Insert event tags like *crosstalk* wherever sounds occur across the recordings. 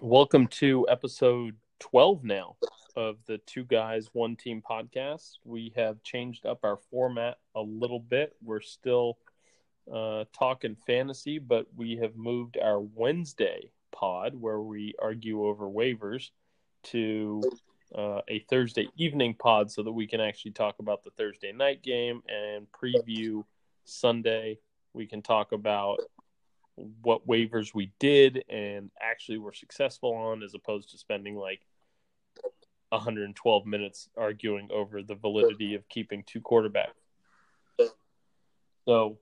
Welcome to episode 12 now of the Two Guys, One Team podcast. We have changed up our format a little bit. We're still uh, talking fantasy, but we have moved our Wednesday pod where we argue over waivers to uh, a Thursday evening pod so that we can actually talk about the Thursday night game and preview Sunday. We can talk about what waivers we did and actually were successful on as opposed to spending like 112 minutes arguing over the validity of keeping two quarterbacks. So,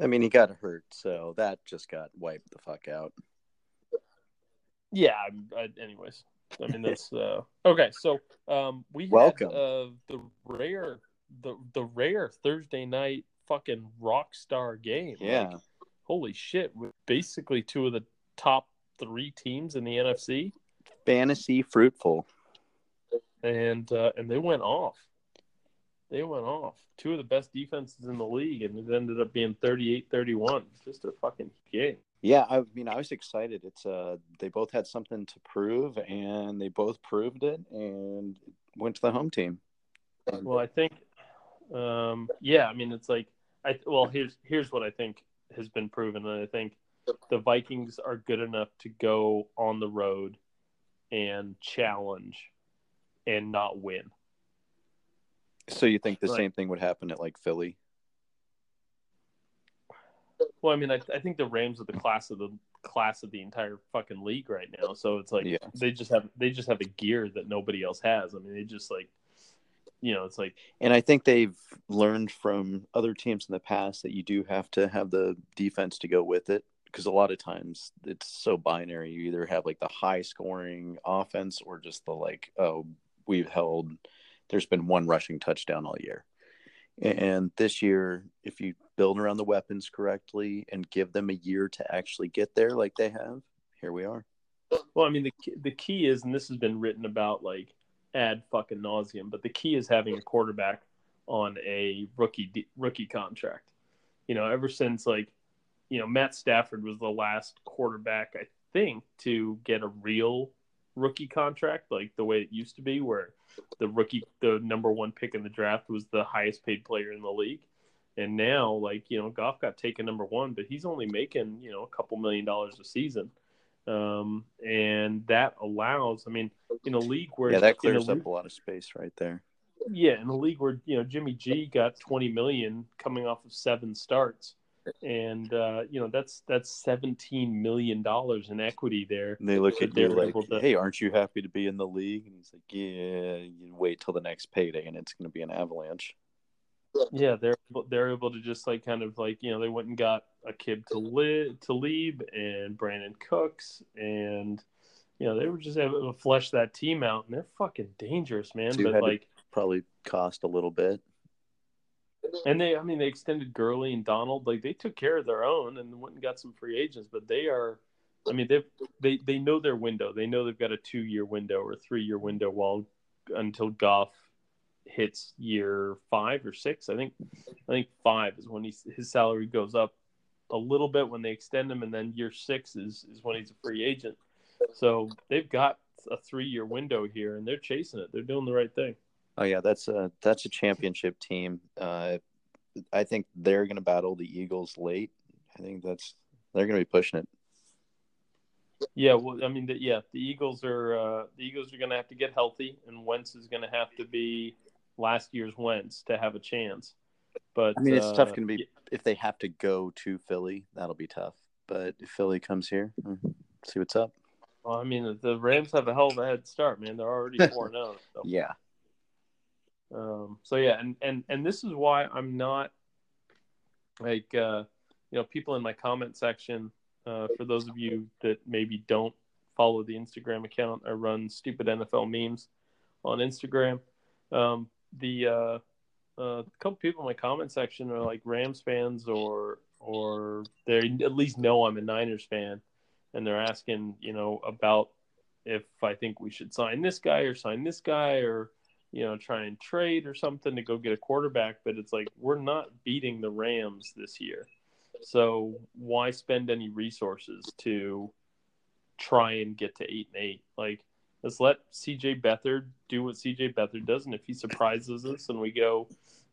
I mean, he got hurt, so that just got wiped the fuck out. Yeah. I, anyways, I mean that's *laughs* uh, okay. So, um, we had, Welcome. uh, the rare the the rare Thursday night fucking rock star game. Yeah. Like, holy shit! With basically two of the top three teams in the NFC, Fantasy fruitful. and uh, and they went off. They went off. Two of the best defenses in the league, and it ended up being 38-31. Just a fucking game. Yeah, I mean, I was excited. It's uh, they both had something to prove, and they both proved it, and went to the home team. Well, I think, um, yeah. I mean, it's like I well, here's here's what I think has been proven, and I think the Vikings are good enough to go on the road and challenge and not win. So you think the Right. same thing would happen at like Philly? Well, I mean, I, I think the Rams are the class of the class of the entire fucking league right now. So it's like Yeah. they just have they just have a gear that nobody else has. I mean, they just like, you know, it's like And I think they've learned from other teams in the past that you do have to have the defense to go with it because a lot of times it's so binary. You either have like the high scoring offense or just the like, oh, we've held, there's been one rushing touchdown all year. And this year, if you build around the weapons correctly and give them a year to actually get there like they have, here we are. Well, I mean, the the key is, and this has been written about like ad fucking nauseum, but the key is having a quarterback on a rookie rookie contract. You know, ever since like, you know, Matt Stafford was the last quarterback I think to get a real rookie contract, like the way it used to be, where the rookie, the number one pick in the draft, was the highest paid player in the league. And now, like you know, Goff got taken number one, but he's only making you know a couple million dollars a season um, and that allows. I mean, in a league where Yeah, that in a clears league- up a lot of space right there. yeah, in a league where you know Jimmy G got twenty million coming off of seven starts, and uh, you know that's that's seventeen million dollars in equity there. And they look at you like, to- "Hey, aren't you happy to be in the league?" And he's like, "Yeah." You wait till the next payday, and it's going to be an avalanche. Yeah, they're they're able to just like kind of like you know they went and got a kid to live to leave and Brandin Cooks and you know they were just able to flesh that team out and they're fucking dangerous, man. So but like. Probably cost a little bit. And they, I mean, they extended Gurley and Donald. Like they took care of their own and went and got some free agents. But they are, I mean, they they they know their window. They know they've got a two year window or three year window while until Goff hits year five or six. I think I think five is when he's, his salary goes up a little bit when they extend him, and then year six is is when he's a free agent. So they've got a three year window here, and they're chasing it. They're doing the right thing. Oh yeah, that's a that's a championship team. Uh, I think they're going to battle the Eagles late. I think that's they're going to be pushing it. Yeah, well, I mean, the, yeah, the Eagles are uh, the Eagles are going to have to get healthy, and Wentz is going to have to be last year's Wentz to have a chance. But I mean, it's uh, tough going to be if they have to go to Philly. That'll be tough. But if Philly comes here, hmm, see what's up. Well, I mean, the Rams have a hell of a head start, man. They're already *laughs* four zero. So. Yeah, Um, so yeah, and and and this is why I'm not like uh, you know people in my comment section. Uh, for those of you that maybe don't follow the Instagram account, I run stupid NFL memes on Instagram. Um, the uh, uh, a couple people in my comment section are like Rams fans, or or they at least know I'm a Niners fan, and they're asking you know about if I think we should sign this guy or sign this guy or you know, try and trade or something to go get a quarterback, but it's like we're not beating the Rams this year. So why spend any resources to try and get to eight and eight. Like let's let CJ Beathard do what CJ Beathard does, and if he surprises us and we go,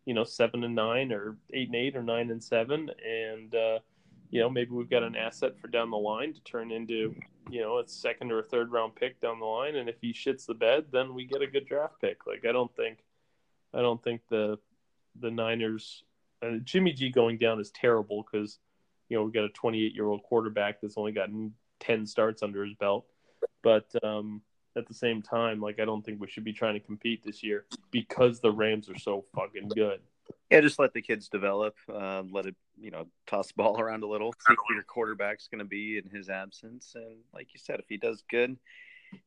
you know, seven and nine or eight and eight or nine and seven, and uh, you know maybe we've got an asset for down the line to turn into you know a second or a third round pick down the line, and if he shits the bed, then we get a good draft pick. Like I don't think, I don't think the the Niners, uh, Jimmy G going down is terrible because you know we got a 28 year old quarterback that's only gotten 10 starts under his belt, but um, at the same time, like I don't think we should be trying to compete this year because the Rams are so fucking good. Yeah, just let the kids develop. Uh, let it, you know, toss the ball *laughs* around a little. See who your quarterback's going to be in his absence, and like you said, if he does good,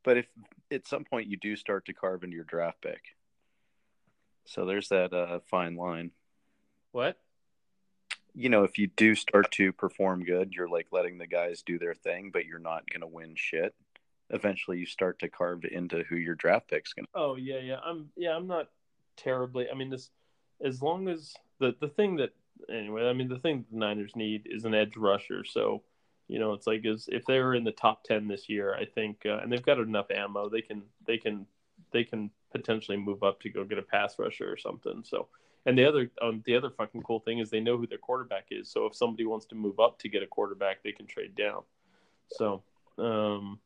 but if at some point you do start to carve into your draft pick, so there's that uh, fine line. What? You know, if you do start to perform good, you're like letting the guys do their thing, but you're not going to win shit. Eventually, you start to carve into who your draft pick's to. Oh yeah, yeah. I'm yeah. I'm not terribly. I mean, this as long as the the thing that anyway. I mean, the thing the Niners need is an edge rusher. So you know, it's like is if they're in the top ten this year, I think, uh, and they've got enough ammo, they can they can they can potentially move up to go get a pass rusher or something. So, and the other um, the other fucking cool thing is they know who their quarterback is. So if somebody wants to move up to get a quarterback, they can trade down. So, um,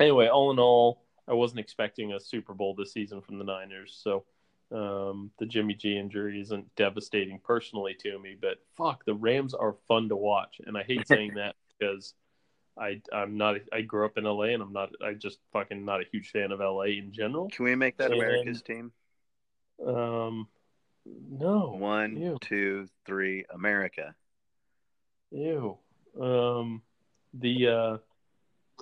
anyway, all in all, I wasn't expecting a Super Bowl this season from the Niners. So. Um, the Jimmy G injury isn't devastating personally to me, but fuck, the Rams are fun to watch, and I hate *laughs* saying that because I I'm not I grew up in LA and I'm not I just fucking not a huge fan of LA in general. Can we make that And- America's team? Um, no, One, Ew. two, three, America. ew. Um, the uh,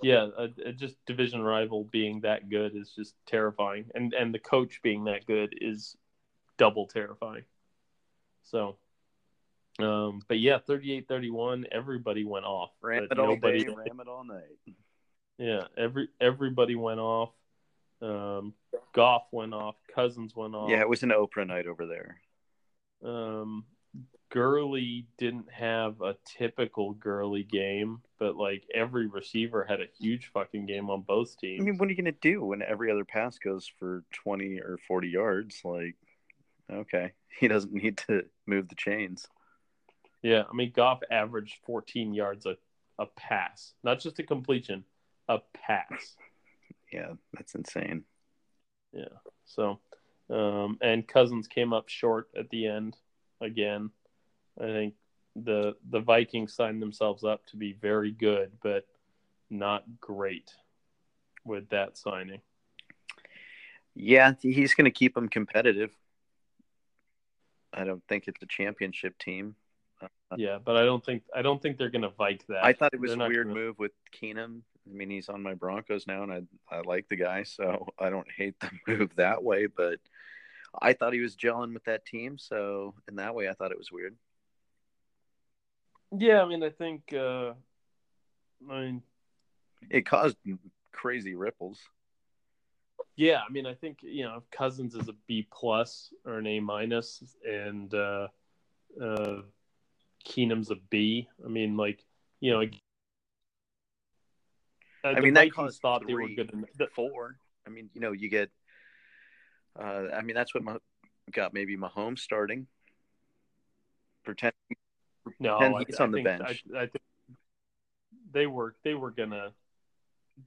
yeah, uh, uh, just division rival being that good is just terrifying, and and the coach being that good is double terrifying. So. Um, but yeah, 38-31, everybody went off. Ram it all nobody, day, ram it all night. Yeah, every everybody went off. Um, Goff went off. Cousins went off. Yeah, it was an Oprah night over there. Um, Gurley didn't have a typical Gurley game, but like every receiver had a huge fucking game on both teams. I mean, what are you going to do when every other pass goes for 20 or 40 yards? Like, okay, *laughs* he doesn't need to move the chains. Yeah, I mean Goff averaged 14 yards a, a pass, not just a completion, a pass. Yeah, that's insane. Yeah. So, um, and Cousins came up short at the end again. I think the the Vikings signed themselves up to be very good, but not great with that signing. Yeah, he's going to keep them competitive. I don't think it's a championship team. Uh, yeah, but I don't think I don't think they're gonna Vike that. I thought it was They're a weird gonna- move with Keenum. I mean, he's on my Broncos now, and I I like the guy, so *laughs* I don't hate the *laughs* move that way. But I thought he was gelling with that team, so in that way, I thought it was weird. Yeah, I mean, I think. Uh, I mean, It caused crazy ripples. yeah, I mean, I think you know Cousins is a B plus or an A minus, and uh, uh, Keenum's a B. I mean, like you know, uh, I mean, that Vikings caused thought they were three, good. In, the, four. I mean, you know, you get. Uh, I mean, that's what my, got maybe Mahomes starting. Pretend no, And I, he's I on the think, bench. I, I think they were they were gonna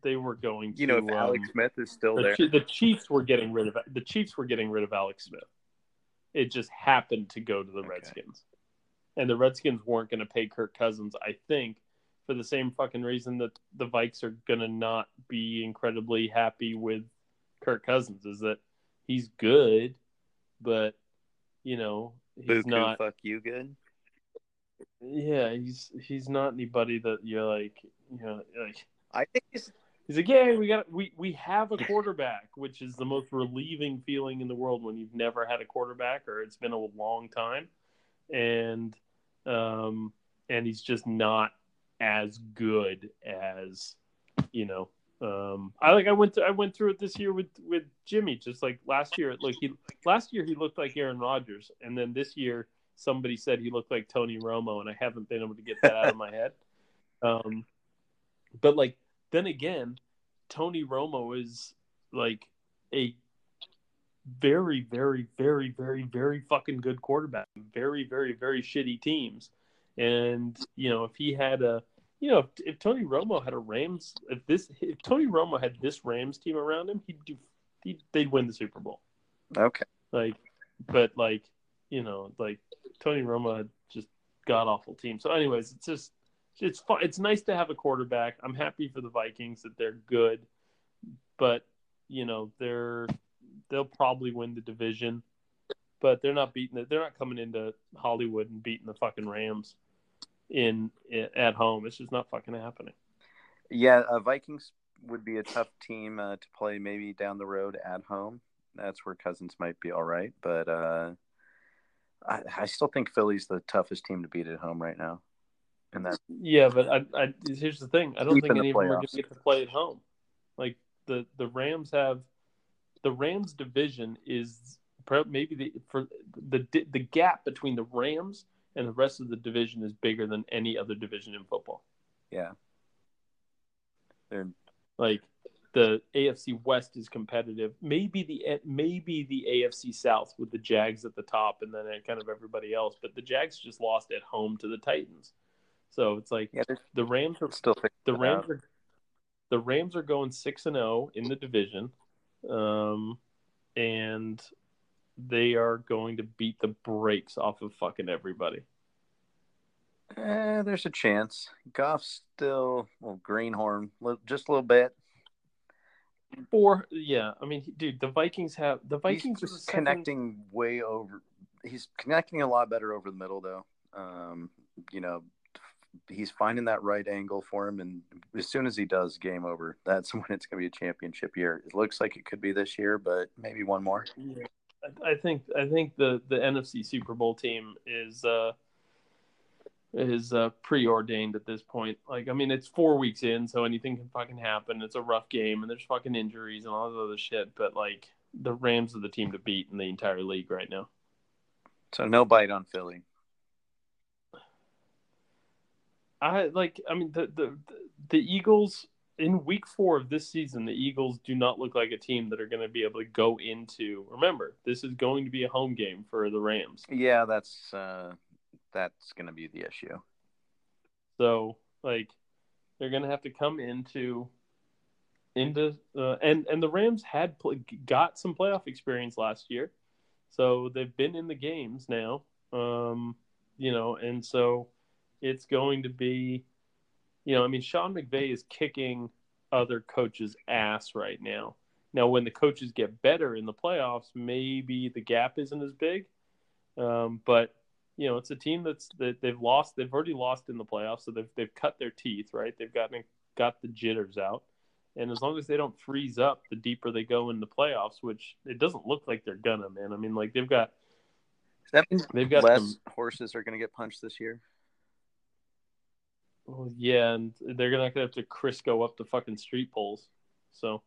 they were going to. you know if Alex um, Smith is still the, there. The Chiefs were getting rid of the Chiefs were getting rid of Alex Smith. It just happened to go to the Okay. Redskins, and the Redskins weren't going to pay Kirk Cousins. I think for the same fucking reason that the Vikes are going to not be incredibly happy with Kirk Cousins is that he's good, but you know he's Buku, not. fuck you, good. Yeah, he's he's not anybody that you're like you know like I think he's He's like, yeah, we got we we have a quarterback, which is the most relieving feeling in the world when you've never had a quarterback or it's been a long time, and um and he's just not as good as you know. Um, I like I went to, I went through it this year with with Jimmy, just like last year. Like he last year he looked like Aaron Rodgers, and then this year somebody said he looked like Tony Romo, and I haven't been able to get that out of my head. *laughs* Um, but like then again, Tony Romo is like a very, very, very, very, very fucking good quarterback. Very, very, very shitty teams. And you know, if he had a, you know, if, if Tony Romo had a Rams, if this, if Tony Romo had this Rams team around him, he'd do, he'd, they'd win the Super Bowl. Okay. Like, but like, you know, like Tony Romo just god awful team. So, anyways, it's just it's fun. It's nice to have a quarterback. I'm happy for the Vikings that they're good, but you know they're they'll probably win the division, but they're not beating it. They're not coming into Hollywood and beating the fucking Rams in, in at home. It's just not fucking happening. Yeah, uh, Vikings would be a tough team uh, to play maybe down the road at home. That's where Cousins might be all right, but uh, I, I still think Philly's the toughest team to beat at home right now. And that yeah, but I, I here's the thing: I don't think any of them are going to get to play at home. Like the the Rams have the Rams division is maybe the for the the gap between the Rams and the rest of the division is bigger than any other division in football. yeah, they're Like the AFC West is competitive. Maybe the maybe the AFC South with the Jags at the top and then kind of everybody else. But the Jags just lost at home to the Titans, so it's like yeah the Rams are still the Rams out. are the Rams are going six and zero in the division, um, and they are going to beat the brakes off of fucking everybody. Eh, there's a chance. Goff's still well, greenhorn, just a little bit. Four, yeah. I mean, dude, the Vikings have the Vikings he's just second- connecting way over. He's connecting a lot better over the middle, though. Um, you know, he's finding that right angle for him, and as soon as he does, game over. That's *laughs* when it's going to be a championship year. It looks like it could be this year, but maybe one more. Yeah. I- I think I think the the NFC Super Bowl team is uh is uh preordained at this point. Like I mean it's 4 weeks in so anything can fucking happen. It's a rough game and there's fucking injuries and all this other shit, but like the Rams are the team to beat in the entire league right now. So no bite on Philly. I like I mean the the the Eagles in week 4 of this season the Eagles do not look like a team that are going to be able to go into remember this is going to be a home game for the Rams. Yeah, that's uh, that's going to be the issue. So like they're gonna have to come into into uh, and and the Rams had pl- got some playoff experience last year, so they've been in the games now. Um, you know, and so it's going to be, you know, I mean, Sean McVay is kicking other coaches' ass right now. Now, when the coaches get better in the playoffs, maybe the gap isn't as big. Um, but you know, it's a team that's that they've lost. They've already lost in the playoffs, so they've they've cut their teeth. Right, they've gotten got the jitters out, and as long as they don't freeze up, the deeper they go in the playoffs, which it doesn't look like they're gonna. Man, I mean, like they've got that mean they've got less some, horses are going to get punched this year? well, yeah, and they're gonna have to Crisco up the fucking street poles. So,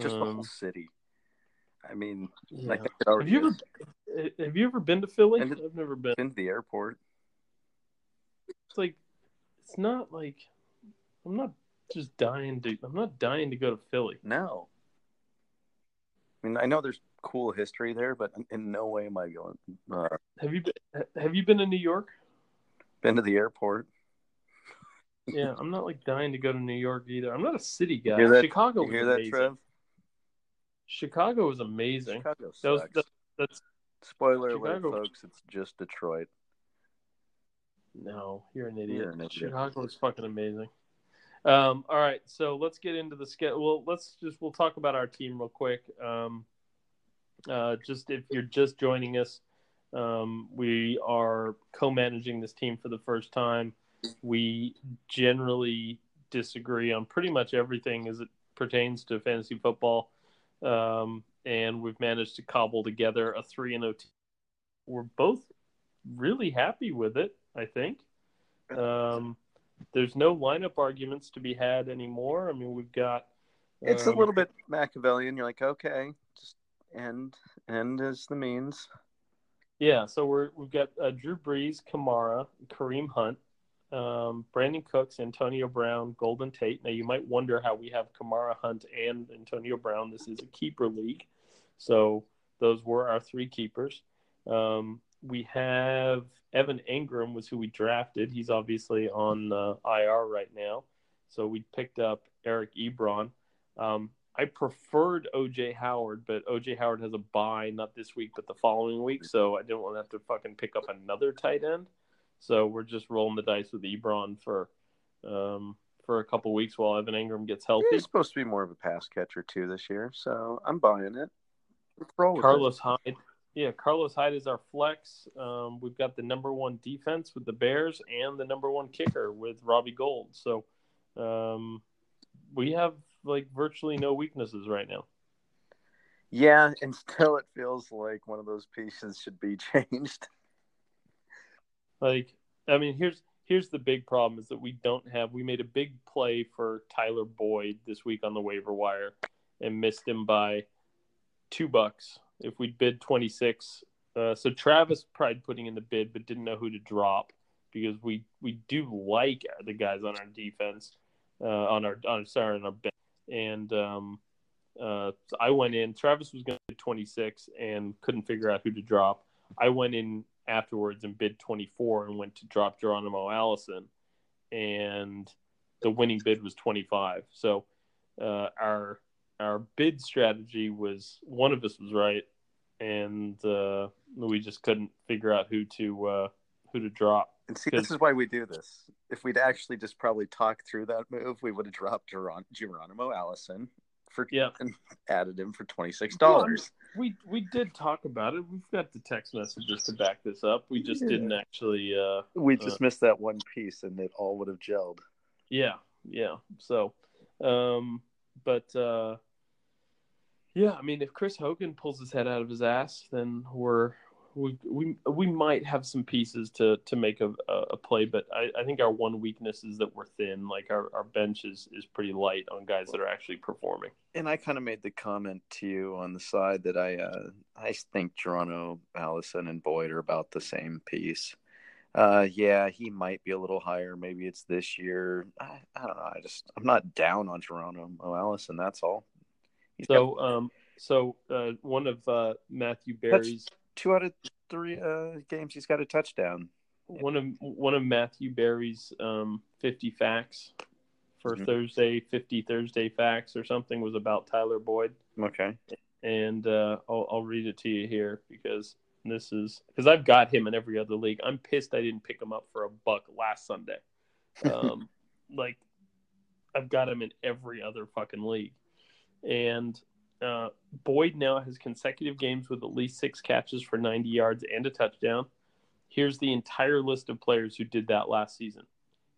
Just the um, whole city. I mean, yeah. I think it have already you ever have you ever been to Philly? I've never been. been to the airport. It's like it's not like I'm not just dying to. I'm not dying to go to Philly. No. I mean, I know there's cool history there, but in- no way am I going. Uh, Have you been? Have you been to New York? been to the airport. Yeah, I'm not like dying to go to New York either. I'm not a city guy. hear that- Chicago You was hear that, amazing. Trev? Chicago was amazing. Chicago That was that, that's Spoiler alert, folks. It's just Detroit. no, you're an idiot. You're an idiot. Chicago is fucking amazing. Um, all right, so let's get into the schedule. Well, let's just we'll talk about our team real quick. Um, uh, just if you're just joining us, um, we are co-managing this team for the first time. We generally disagree on pretty much everything as it pertains to fantasy football, um, and we've managed to cobble together a three and zero team. We're both really happy with it. I think. Um, there's no lineup arguments to be had anymore. I mean, we've got. It's a um, little bit Machiavellian. You're like, okay, just end, end is the means. Yeah, so we're we've got uh, Drew Brees, Kamara, Kareem Hunt, um, Brandin Cooks, Antonio Brown, Golden Tate. Now you might wonder how we have Kamara Hunt and Antonio Brown. This is a keeper league, so those were our three keepers. Um, we have Evan Engram was who we drafted. He's obviously on uh, IR right now, so we picked up Eric Ebron. Um, I preferred OJ Howard, but OJ Howard has a bye not this week but the following week, so I didn't want to have to fucking pick up another tight end. So we're just rolling the dice with Ebron for um, for a couple weeks while Evan Engram gets healthy. He's supposed to be more of a pass catcher too this year, so I'm buying it. Carlos it. Hyde, yeah, Carlos Hyde is our flex. Um, we've got the number one defense with the Bears and the number one kicker with Robbie Gould. So um, we have like virtually no weaknesses right now. Yeah, and still it feels like one of those pieces should be *laughs* changed. Like, I mean, here's here's the big problem is that we don't have. We made a big play for Tyler Boyd this week on the waiver wire and missed him by two bucks. If we'd bid twenty six, uh, so Travis tried putting in the bid but didn't know who to drop because we we do like the guys on our defense, uh, on our on sorry on our bench and um, uh, I went in. Travis was going to 26 and couldn't figure out who to drop. I went in afterwards and bid 24 and went to drop Geronimo Allison, and the winning bid was 25. So uh, our our bid strategy was one of us was right, and uh, we just couldn't figure out who to uh, who to drop. And see, this is why we do this. If we'd actually just probably talked through that move, we would have dropped Geron- Geronimo Allison for yeah and added him for twenty six dollars. We we did talk about it. We've got the text messages to back this up. We just yeah. didn't actually. Uh, we just uh, missed that one piece, and it all would have gelled. Yeah, yeah. So, um, but uh, yeah, I mean, if Chris Hogan pulls his head out of his ass, then we're we we we might have some pieces to to make a, a play, but I, I think our one weakness is that we're thin. Like our, our bench is is pretty light on guys that are actually performing. And I kind of made the comment to you on the side that I uh, I think Geronimo, Allison, and Boyd are about the same piece. Uh, yeah, he might be a little higher. Maybe it's this year. I, I don't know. I just I'm not down on Toronto, Geronimo Allison. That's all. He's so got... um so uh, one of uh, Matthew Berry's two out of three uh, games he's got a touchdown. One of one of Matthew Berry's um, fifty facts for mm-hmm. Thursday, fifty Thursday facts or something was about Tyler Boyd. Okay, and uh, I'll, I'll read it to you here because this is because I've got him in every other league. I'm pissed I didn't pick him up for a buck last Sunday. *laughs* Um, like I've got him in every other fucking league, and uh, Boyd now has consecutive games with at least six catches for 90 yards and a touchdown. Here's the entire list of players who did that last season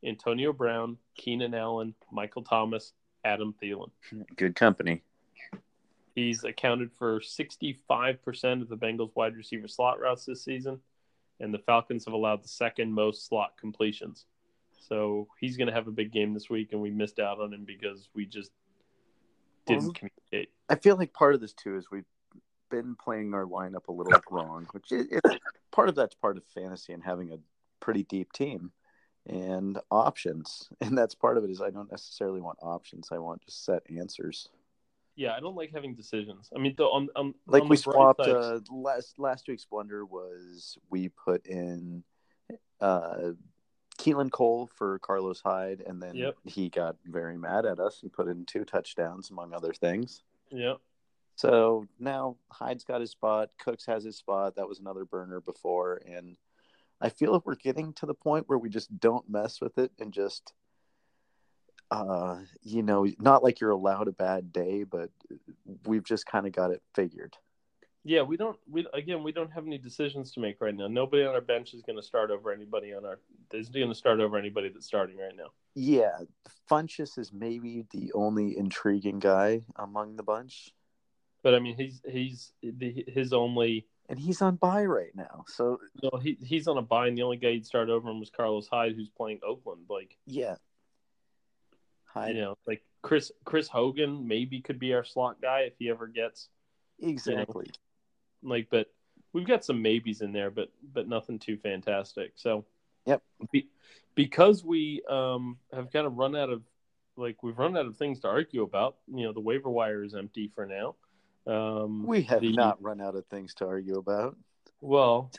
Antonio Brown, Keenan Allen, Michael Thomas, Adam Thielen. Good company. He's accounted for 65% of the Bengals wide receiver slot routes this season, and the Falcons have allowed the second most slot completions. So he's going to have a big game this week, and we missed out on him because we just didn't communicate. I feel like part of this too is we've been playing our lineup a little wrong, which is part of that's part of fantasy and having a pretty deep team and options. *laughs* And that's part of it is I don't necessarily want options. I want just set answers. Yeah, I don't like having decisions. I mean, the, on, on like on we swapped uh, last last week's blunder was we put in uh Keelan Cole for Carlos Hyde, and then yep. he got very mad at us and put in two touchdowns, among other things. Yep. So now Hyde's got his spot. Cooks has his spot. That was another burner before, and I feel like we're getting to the point where we just don't mess with it and just, uh, you know, not like you're allowed a bad day, but we've just kind of got it figured yeah, we don't. We again, we don't have any decisions to make right now. Nobody on our bench is going to start over anybody on our. Is going to start over anybody that's starting right now. Yeah, Funchess is maybe the only intriguing guy among the bunch. But I mean, he's he's the, his only. And he's on bye right now, so no, he he's on a bye, and the only guy he'd start over him was Carlos Hyde, who's playing Oakland. Like, yeah, Hyde. You know, like Chris Chris Hogan maybe could be our slot guy if he ever gets exactly. You know, like, but we've got some maybes in there, but but nothing too fantastic. So, yep. Be, because we um, have kind of run out of like we've run out of things to argue about. You know, the waiver wire is empty for now. Um, We have the- not run out of things to argue about. Well,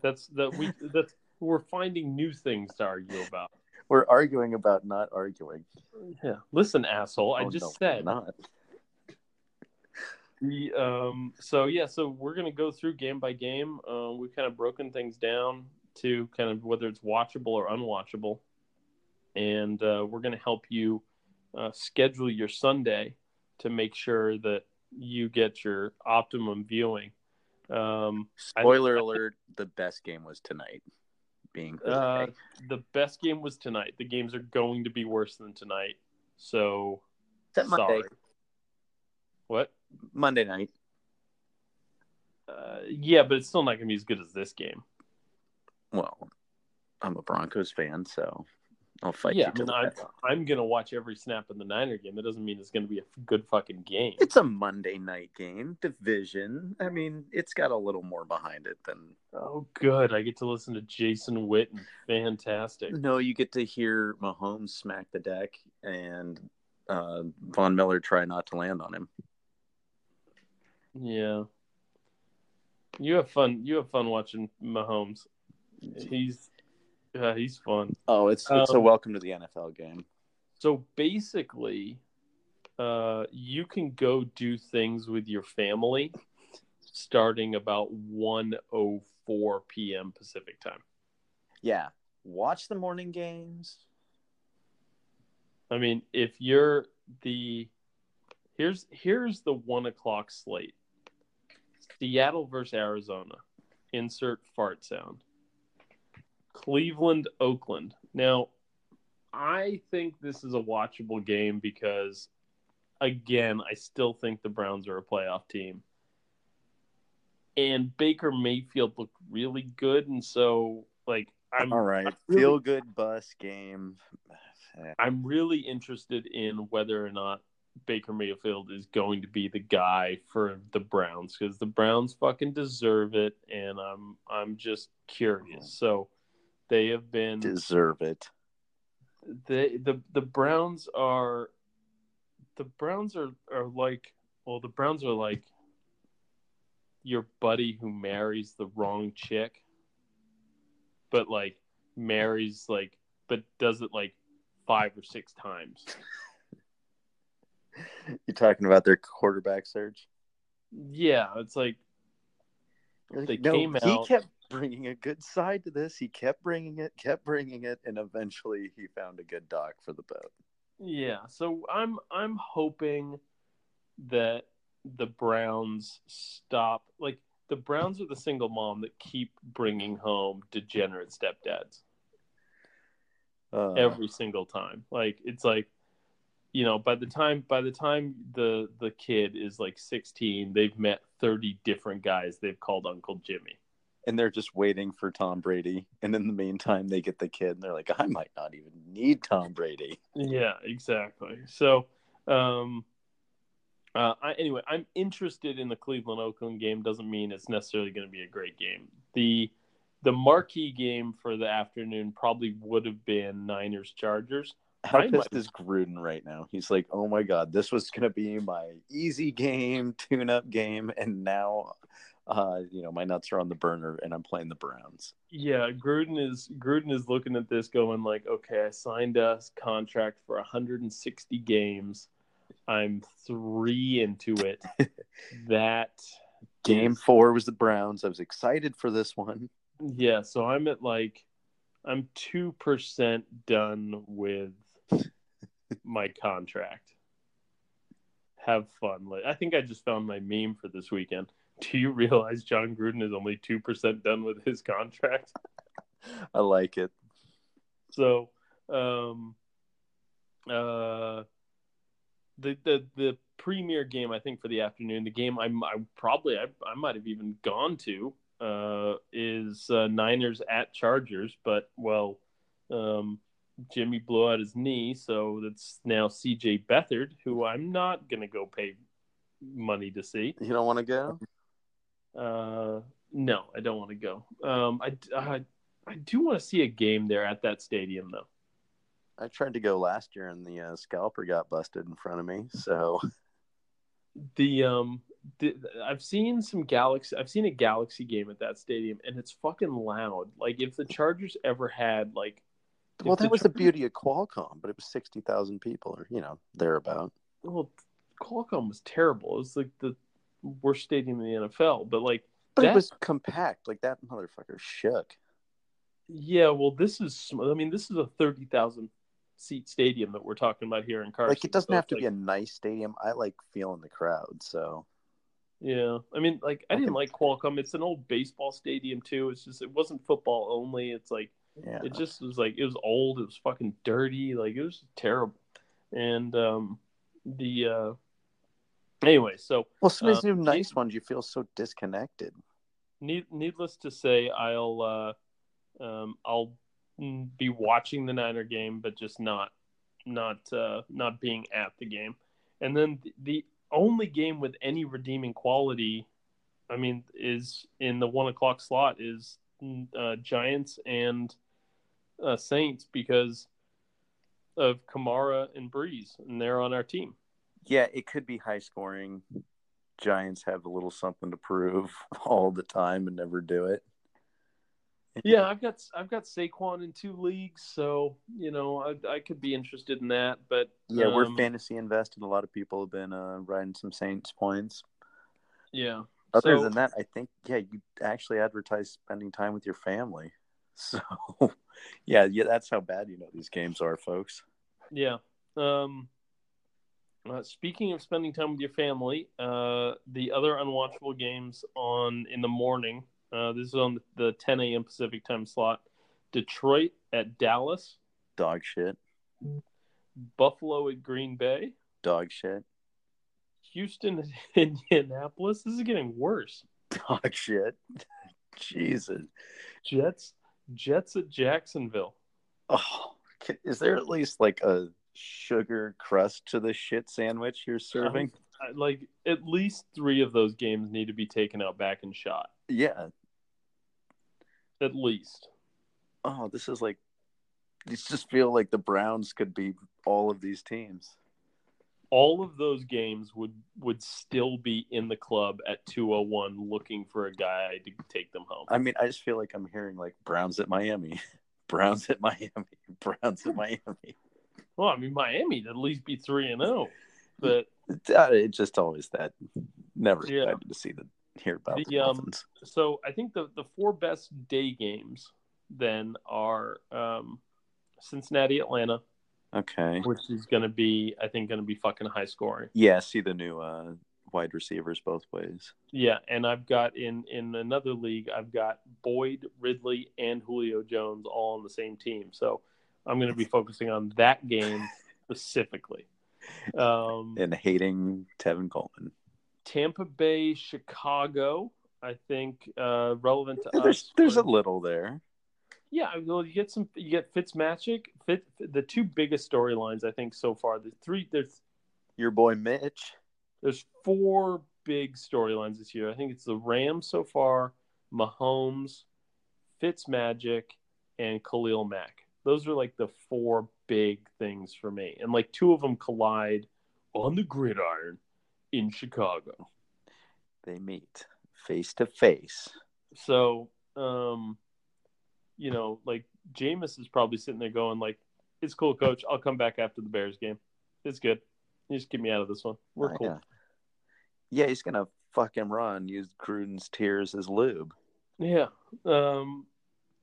that's that we that's we're finding new things to argue about. We're arguing about not arguing. Yeah, listen, asshole. I Oh, just no, said not. The, um, so yeah, so we're gonna go through game by game. Uh, we've kind of broken things down to kind of whether it's watchable or unwatchable, and uh, we're gonna help you uh, schedule your Sunday to make sure that you get your optimum viewing. Um, I- Spoiler alert: the best game was tonight. Being uh, the best game was tonight. The games are going to be worse than tonight. So Except Monday, sorry. What? Monday night. Uh, yeah, but it's still not gonna be as good as this game. Well, I'm a Broncos fan, so I'll fight yeah, you I to mean, the I'm. I'm gonna watch every snap in the Niner game. That doesn't mean it's gonna be a good fucking game. It's a Monday night game, division. I mean, it's got a little more behind it than. Oh, good. I get to listen to Jason Witten. Fantastic. No, you get to hear Mahomes smack the deck and uh, Von Miller try not to land on him. Yeah. You have fun. You have fun watching Mahomes. He's uh, he's fun. Oh, it's it's a Um, welcome to the NFL game. So basically, uh, you can go do things with your family starting about 1.04 p.m. Pacific time. Yeah, watch the morning games. I mean, if you're the here's here's the one o'clock slate: Seattle versus Arizona. Insert fart sound. Cleveland, Oakland. Now, I think this is a watchable game because, again, I still think the Browns are a playoff team, and Baker Mayfield looked really good, and so like I'm All right, really- feel good bus game. I'm really interested in whether or not Baker Mayfield is going to be the guy for the Browns because the Browns fucking deserve it, and I'm I'm just curious. So they have been Deserve it. they the the Browns are the Browns are are like well the Browns are like your buddy who marries the wrong chick but like marries like but does it like five or six times *laughs* *laughs* You talking about their quarterback search? yeah it's like They came he out- kept bringing a good side to this. He kept bringing it, kept bringing it, and eventually he found a good dock for the boat. Yeah, so I'm I'm hoping that the Browns stop like the Browns are the single mom that keep bringing home degenerate stepdads Uh, every single time. Like it's like you know, by the time by the time the the kid is like 16, they've met 30 different guys they've called Uncle Jimmy. and they're just waiting for Tom Brady. And in the meantime, they get the kid, and they're like, "I might not even need Tom Brady." Yeah, exactly. So, um, uh, I, anyway, I'm interested in the Cleveland Oakland game. Doesn't mean it's necessarily going to be a great game. The the marquee game for the afternoon probably would have been Niners Chargers. How pissed is Gruden right now? He's like, "Oh my god, this was gonna be my easy game, tune-up game, and now, uh, you know, my nuts are on the burner, and I'm playing the Browns." Yeah, Gruden is Gruden is looking at this, going like, okay, I signed a contract for 160 games. I'm three into it. *laughs* that Game is- four was the Browns. I was excited for this one. Yeah, so I'm at like I'm two percent done with my contract. Have fun. I think I just found my meme for this weekend. *laughs* Do you realize Jon Gruden is only two percent done with his contract? *laughs* I like it. So, um, uh, the the the premier game I think for the afternoon, the game I'm I probably I, I might have even gone to uh, is uh, Niners at Chargers, but well, um, Jimmy blew out his knee, so that's now C.J. Beathard, who I'm not gonna go pay money to see. You don't want to go? Uh, no, I don't want to go. Um, I, I, I do want to see a game there at that stadium, though. I tried to go last year, and the uh, scalper got busted in front of me. So *laughs* The um, the, I've seen some Galaxy. I've seen a Galaxy game at that stadium, and it's fucking loud. Like if the Chargers ever had like, well, that was the beauty of Qualcomm, but it was sixty thousand people, or you know, thereabout. Well, Qualcomm was terrible. It was like the worst stadium in the NFL. But like, But That- it was compact. Like that motherfucker shook. yeah, well, this is. I mean, this is a thirty thousand seat stadium that we're talking about here in Carson. Like it doesn't So have to like- be a nice stadium. I like feeling the crowd. So Yeah, I mean, like I I didn't can- like Qualcomm. It's an old baseball stadium too. It's just it wasn't football only. It's like yeah, it just was like it was old. It was fucking dirty. Like it was terrible. And um the uh anyway, so well, some of these uh, new nice ones, you feel so disconnected. need, needless to say, I'll uh um I'll be watching the Niner game, but just not not uh not being at the game. And then the, the only game with any redeeming quality, I mean, is in the one o'clock slot is mm, uh, Giants and uh, Saints because of Kamara and Brees, and they're on our team. Yeah, it could be high scoring. Giants have a little something to prove *laughs* all the time and never do it. Yeah, I've got I've got Saquon in two leagues, so you know I, I could be interested in that. But Yeah, we're um, fantasy invested. A lot of people have been uh, riding some Saints points. Yeah. Other So- than that, I think yeah, you actually advertise spending time with your family. So *laughs* yeah, yeah, that's how bad you know these games are, folks. Yeah. Um, uh, speaking of spending time with your family, uh, the other unwatchable games on in the morning. Uh, this is on the 10 a.m. Pacific time slot. Detroit at Dallas, Dog shit, Buffalo at Green Bay, dog shit, Houston at *laughs* Indianapolis. This is getting worse. dog shit. *laughs* Jesus. Jets, Jets at Jacksonville. Oh, is there at least like a sugar crust to the shit sandwich you're serving? I- Like at least three of those games need to be taken out back and shot. yeah. At least. Oh, this is like. These just feel like the Browns could be all of these teams. All of those games would would still be in the club at 201 looking for a guy to take them home. I mean, I just feel like I'm hearing like Browns at Miami, *laughs* Browns at Miami, *laughs* Browns at Miami. Well, I mean Miami'd at least be 3 and 0. But It's, uh, just always that. Never Yeah. excited to see the hear about the, The, um, so I think the the four best day games then are um Cincinnati Atlanta, Okay. which is going to be I think going to be fucking high scoring. Yeah, see the new uh, wide receivers both ways. Yeah, and I've got in in another league I've got Boyd, Ridley and Julio Jones all on the same team. So I'm going to be focusing on that game *laughs* specifically. Um, And hating Tevin Coleman. Tampa Bay, Chicago. I think uh, relevant to Yeah, us. there's there's a little there. Yeah. Well, you get some. You get Fitzmagic. Fit the two biggest storylines I think so far. The three. There's Your boy Mitch. there's four big storylines this year. I think it's the Rams so far, Mahomes, Fitzmagic, and Khalil Mack. Those are like the four big things for me, and like two of them collide on the gridiron in Chicago. They meet face to face. So, um, you know, like Jameis is probably sitting there going, like, "It's cool, coach. I'll come back after the Bears game. It's good. You just get me out of this one. We're cool." Yeah. yeah, he's gonna fucking run. Use Gruden's tears as lube. Yeah. Um,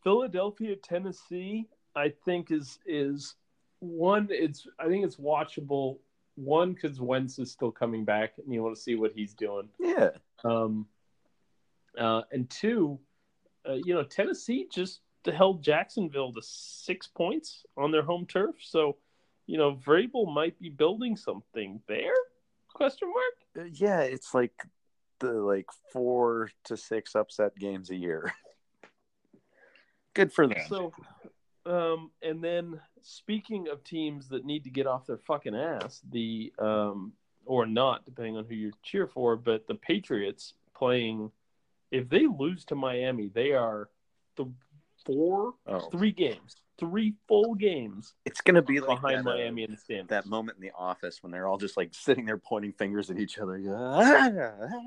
Philadelphia, Tennessee, I think is is one. It's I think it's watchable. One because Wentz is still coming back, and you want to see what he's doing. Yeah, Um, uh, and two, uh, you know, Tennessee just held Jacksonville to six points on their home turf. So, you know, Vrabel might be building something there? Question mark. Uh, yeah. It's like the like four to six upset games a year. *laughs* Good for them. So, um, and then speaking of teams that need to get off their fucking ass, the um, or not, depending on who you cheer for, but the Patriots playing. If they lose to Miami, they are the four, Oh, three games, three full games it's gonna be like behind that, uh, Miami in the standings. that moment in the office when they're all just like sitting there pointing fingers at each other. *laughs*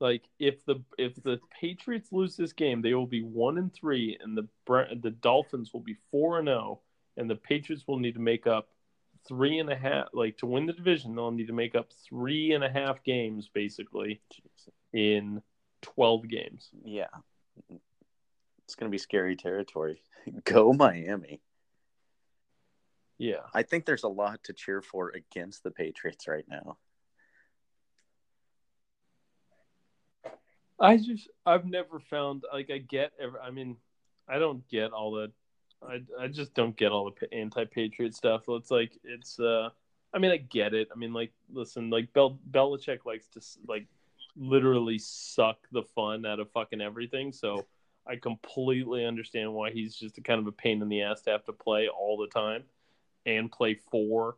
Like if the if the Patriots lose this game, they will be one and three, and the Bra- the Dolphins will be four and zero, and the Patriots will need to make up three and a half. Like to win the division, they'll need to make up three and a half games basically in twelve games. Yeah, it's gonna be scary territory. *laughs* Go Miami. Yeah, I think there's a lot to cheer for against the Patriots right now. I just I've never found like I get ever. I mean, I don't get all the. I, I just don't get all the anti-patriot stuff. It's like it's. uh I mean, I get it. I mean, like, listen, like Bel Belichick likes to like literally suck the fun out of fucking everything. So I completely understand why he's just a kind of a pain in the ass to have to play all the time and play four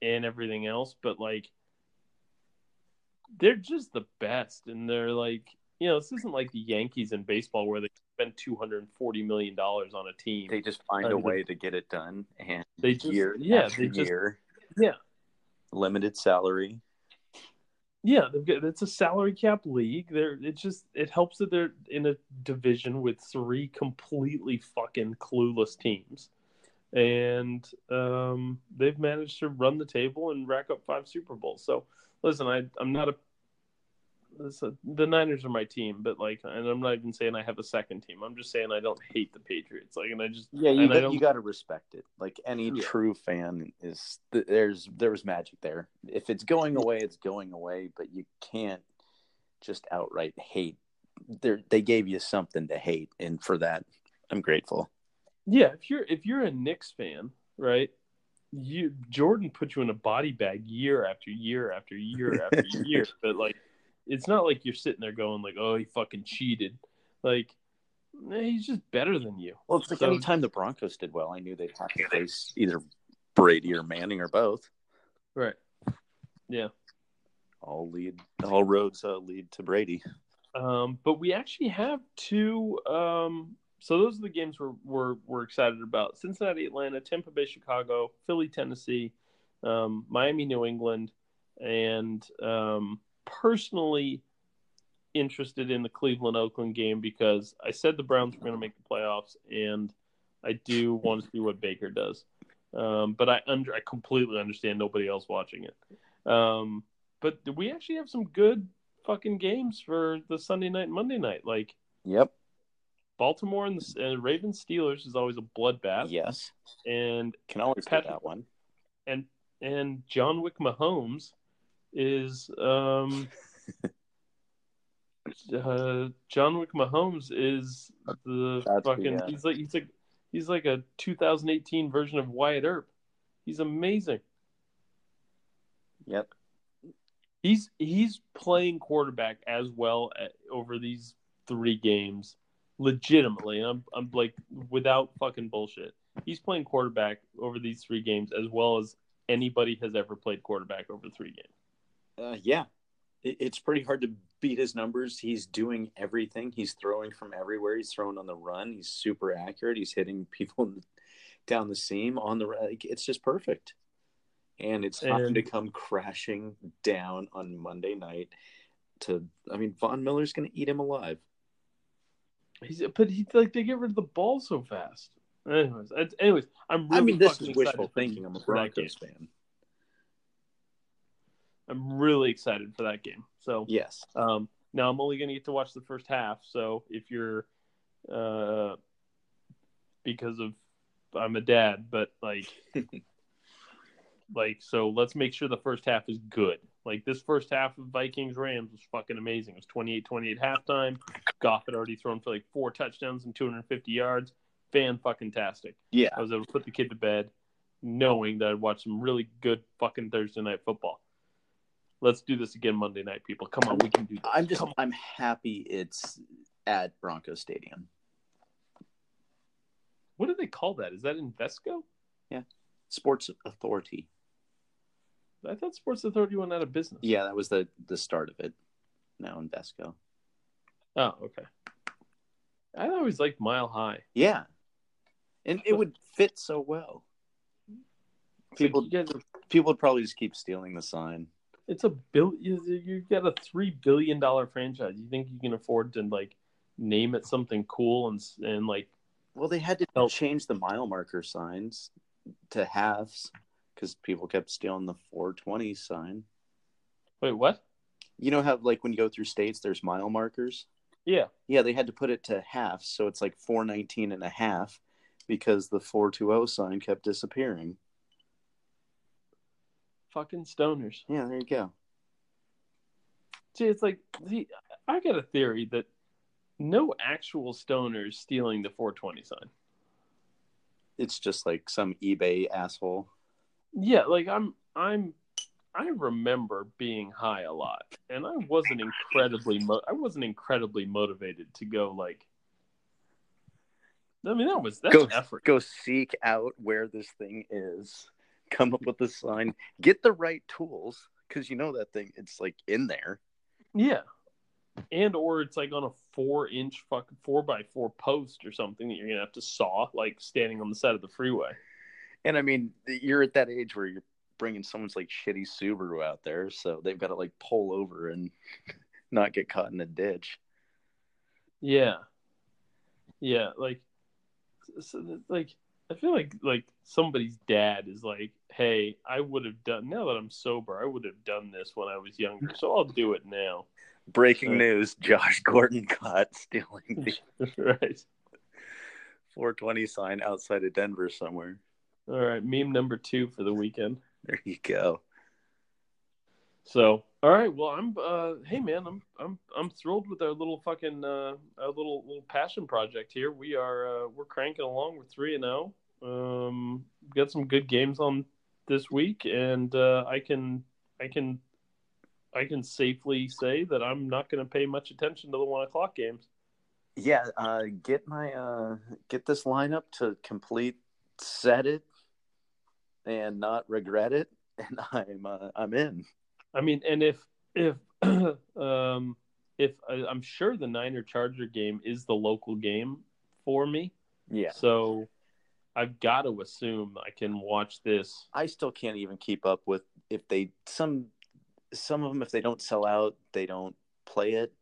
and everything else. But like, they're just the best, and they're like, you know, this isn't like the Yankees in baseball where they spend two hundred and forty million dollars on a team. They just find I a way to get it done, and They just- year yeah, after they just- year, yeah. limited salary. Yeah, they've got, it's a salary cap league. They're it just it helps that they're in a division with three completely fucking clueless teams, and um, they've managed to run the table and rack up five Super Bowls. So listen, I I'm not a, the Niners are my team, but like, and I'm not even saying I have a second team. I'm just saying I don't hate the Patriots. Like, and I just Yeah, you got, you got to respect it. Like any Yeah. true fan is, there's there was magic there. If it's going away, it's going away. But you can't just outright hate. They they gave you something to hate, and for that, I'm grateful. Yeah, if you're if you're a Knicks fan, right? You Jordan put you in a body bag year after year after year after *laughs* year, but like it's not like you're sitting there going like, "Oh, he fucking cheated." Like he's just better than you. Well, it's like So- anytime the Broncos did well, I knew they'd have to face either Brady or Manning or both. Right. Yeah. All lead, all roads uh, lead to Brady. Um, but we actually have two. Um, so those are the games we're, we're we're excited about: Cincinnati, Atlanta, Tampa Bay, Chicago, Philly, Tennessee, um, Miami, New England, and um, personally interested in the Cleveland Oakland game because I said the Browns were going to make the playoffs, and I do want to see what Baker does. Um, but I under I completely understand nobody else watching it. Um, but we actually have some good fucking games for the Sunday night and Monday night. Like Yep. Baltimore and the uh, Ravens Steelers is always a bloodbath, Yes. and Can always Patrick- that one. and and John Wick Mahomes is um uh, John Wick Mahomes is the That's the, fucking uh, he's like he's like he's like a 2018 version of Wyatt Earp. He's amazing. Yep. He's he's playing quarterback as well at, over these three games, legitimately. I'm I'm like without fucking bullshit. He's playing quarterback over these three games as well as anybody has ever played quarterback over three games. Uh, yeah, it, it's pretty hard to beat his numbers. He's doing everything. He's throwing from everywhere. He's throwing on the run. He's super accurate. He's hitting people *laughs* down the seam on the. Like, it's just perfect. And it's time And- to come crashing down on Monday night. To, I mean, Von Miller's going to eat him alive. He's but he like they get rid of the ball so fast. Anyways, anyways, I'm really I mean, this is wishful thinking. I'm a. Broncos fan. I'm really excited for that game. So Yes. Um, now I'm only going to get to watch the first half. So if you're, uh, because of I'm a dad, but like, *laughs* like so let's make sure the first half is good. Like this first half of Vikings Rams was fucking amazing. It was 28-28 halftime. Goff had already thrown for like four touchdowns and 250 yards. Fan fucking tastic. Yeah. I was able to put the kid to bed, knowing that I'd watch some really good fucking Thursday night football. Let's do this again Monday night, people. Come on, we can do this. I'm just. I'm happy it's at Bronco Stadium. What do they call that? Is that Invesco? Yeah. Sports Authority. I thought Sports Authority went out of business. Yeah, that was the the start of it. Now Invesco. Oh, okay. I always liked Mile High. Yeah, and it would fit so well. Like People guys are- people would probably just keep stealing the sign. It's a bill. You you got a three billion dollar franchise. You think you can afford to like name it something cool and and like Well, they had to Oh. change the mile marker signs to halves because people kept stealing the 420 sign. wait what? You know how like when you go through states, there's mile markers. Yeah, Yeah, they had to put it to halves, so it's like 419 and a half because the 420 sign kept disappearing. Fucking stoners. Yeah, there you go. See, it's like see, I got a theory that no actual stoners stealing the 420 sign. It's just like some eBay asshole. Yeah, like I'm I'm I remember being high a lot, and I wasn't incredibly mo- I wasn't incredibly motivated to go like. I mean, that was that's Go- effort. Go seek out where this thing is, come up with the sign, get the right tools because you know that thing. It's like in there. Yeah, and or it's like on a four inch fucking four by four post or something that you're gonna have to saw, like standing on the side of the freeway. And I mean, you're at that age where you're bringing someone's like shitty Subaru out there, so they've got to like pull over and *laughs* not get caught in a ditch. Yeah, yeah, like, so, like I feel like like somebody's dad is like, "Hey, I would have done now that I'm sober. I would have done this when I was younger, so I'll do it now." Breaking Right. news: Josh Gordon *laughs* caught stealing the *laughs* right. 420 sign outside of Denver somewhere. All right. Meme number two for the weekend. There you go. So, all right. Well, I'm. Uh, hey, man, I'm. I'm. I'm thrilled with our little fucking. Uh, our little little passion project here. We are. Uh, we're cranking along. We're three and zero. Um, got some good games on this week, and uh, I can. I can. I can safely say that I'm not going to pay much attention to the one o'clock games. Yeah, uh, get my uh, get this lineup to complete, set it, and not regret it, *laughs* and I'm uh, I'm in. I mean, and if if *clears throat* um if I, I'm sure the Niner Charger game is the local game for me, Yeah, so I've got to assume I can watch this. I still can't even keep up with if they some some of them if they don't sell out they don't play it.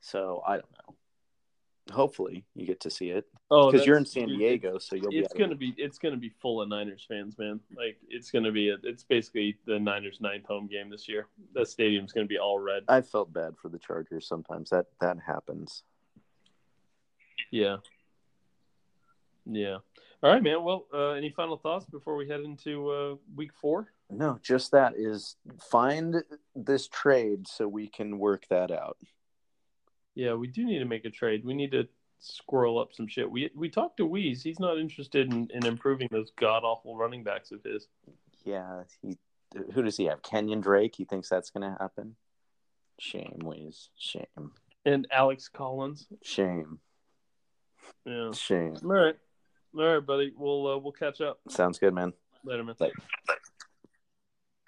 So I don't know. Hopefully you get to see it Oh, because you're in San Diego, so you'll be. It's able gonna be it's gonna be full of Niners fans, man. Like it's gonna be a, it's basically the Niners' ninth home game this year. That stadium's gonna be all red. I felt bad for the Chargers sometimes. That that happens. Yeah. Yeah. All right, man. Well, uh, any final thoughts before we head into uh, week four? No, just that is find this trade so we can work that out. Yeah, we do need to make a trade. We need to squirrel up some shit. We we talked to Weeze. He's not interested in, in improving those god awful running backs of his. Yeah, he. Who does he have? Kenyan Drake. He thinks that's going to happen. Shame, Wiz. Shame. And Alex Collins. Shame. Yeah. Shame. All right. All right, buddy. We'll uh, we'll catch up Sounds good, man. later, man. Later.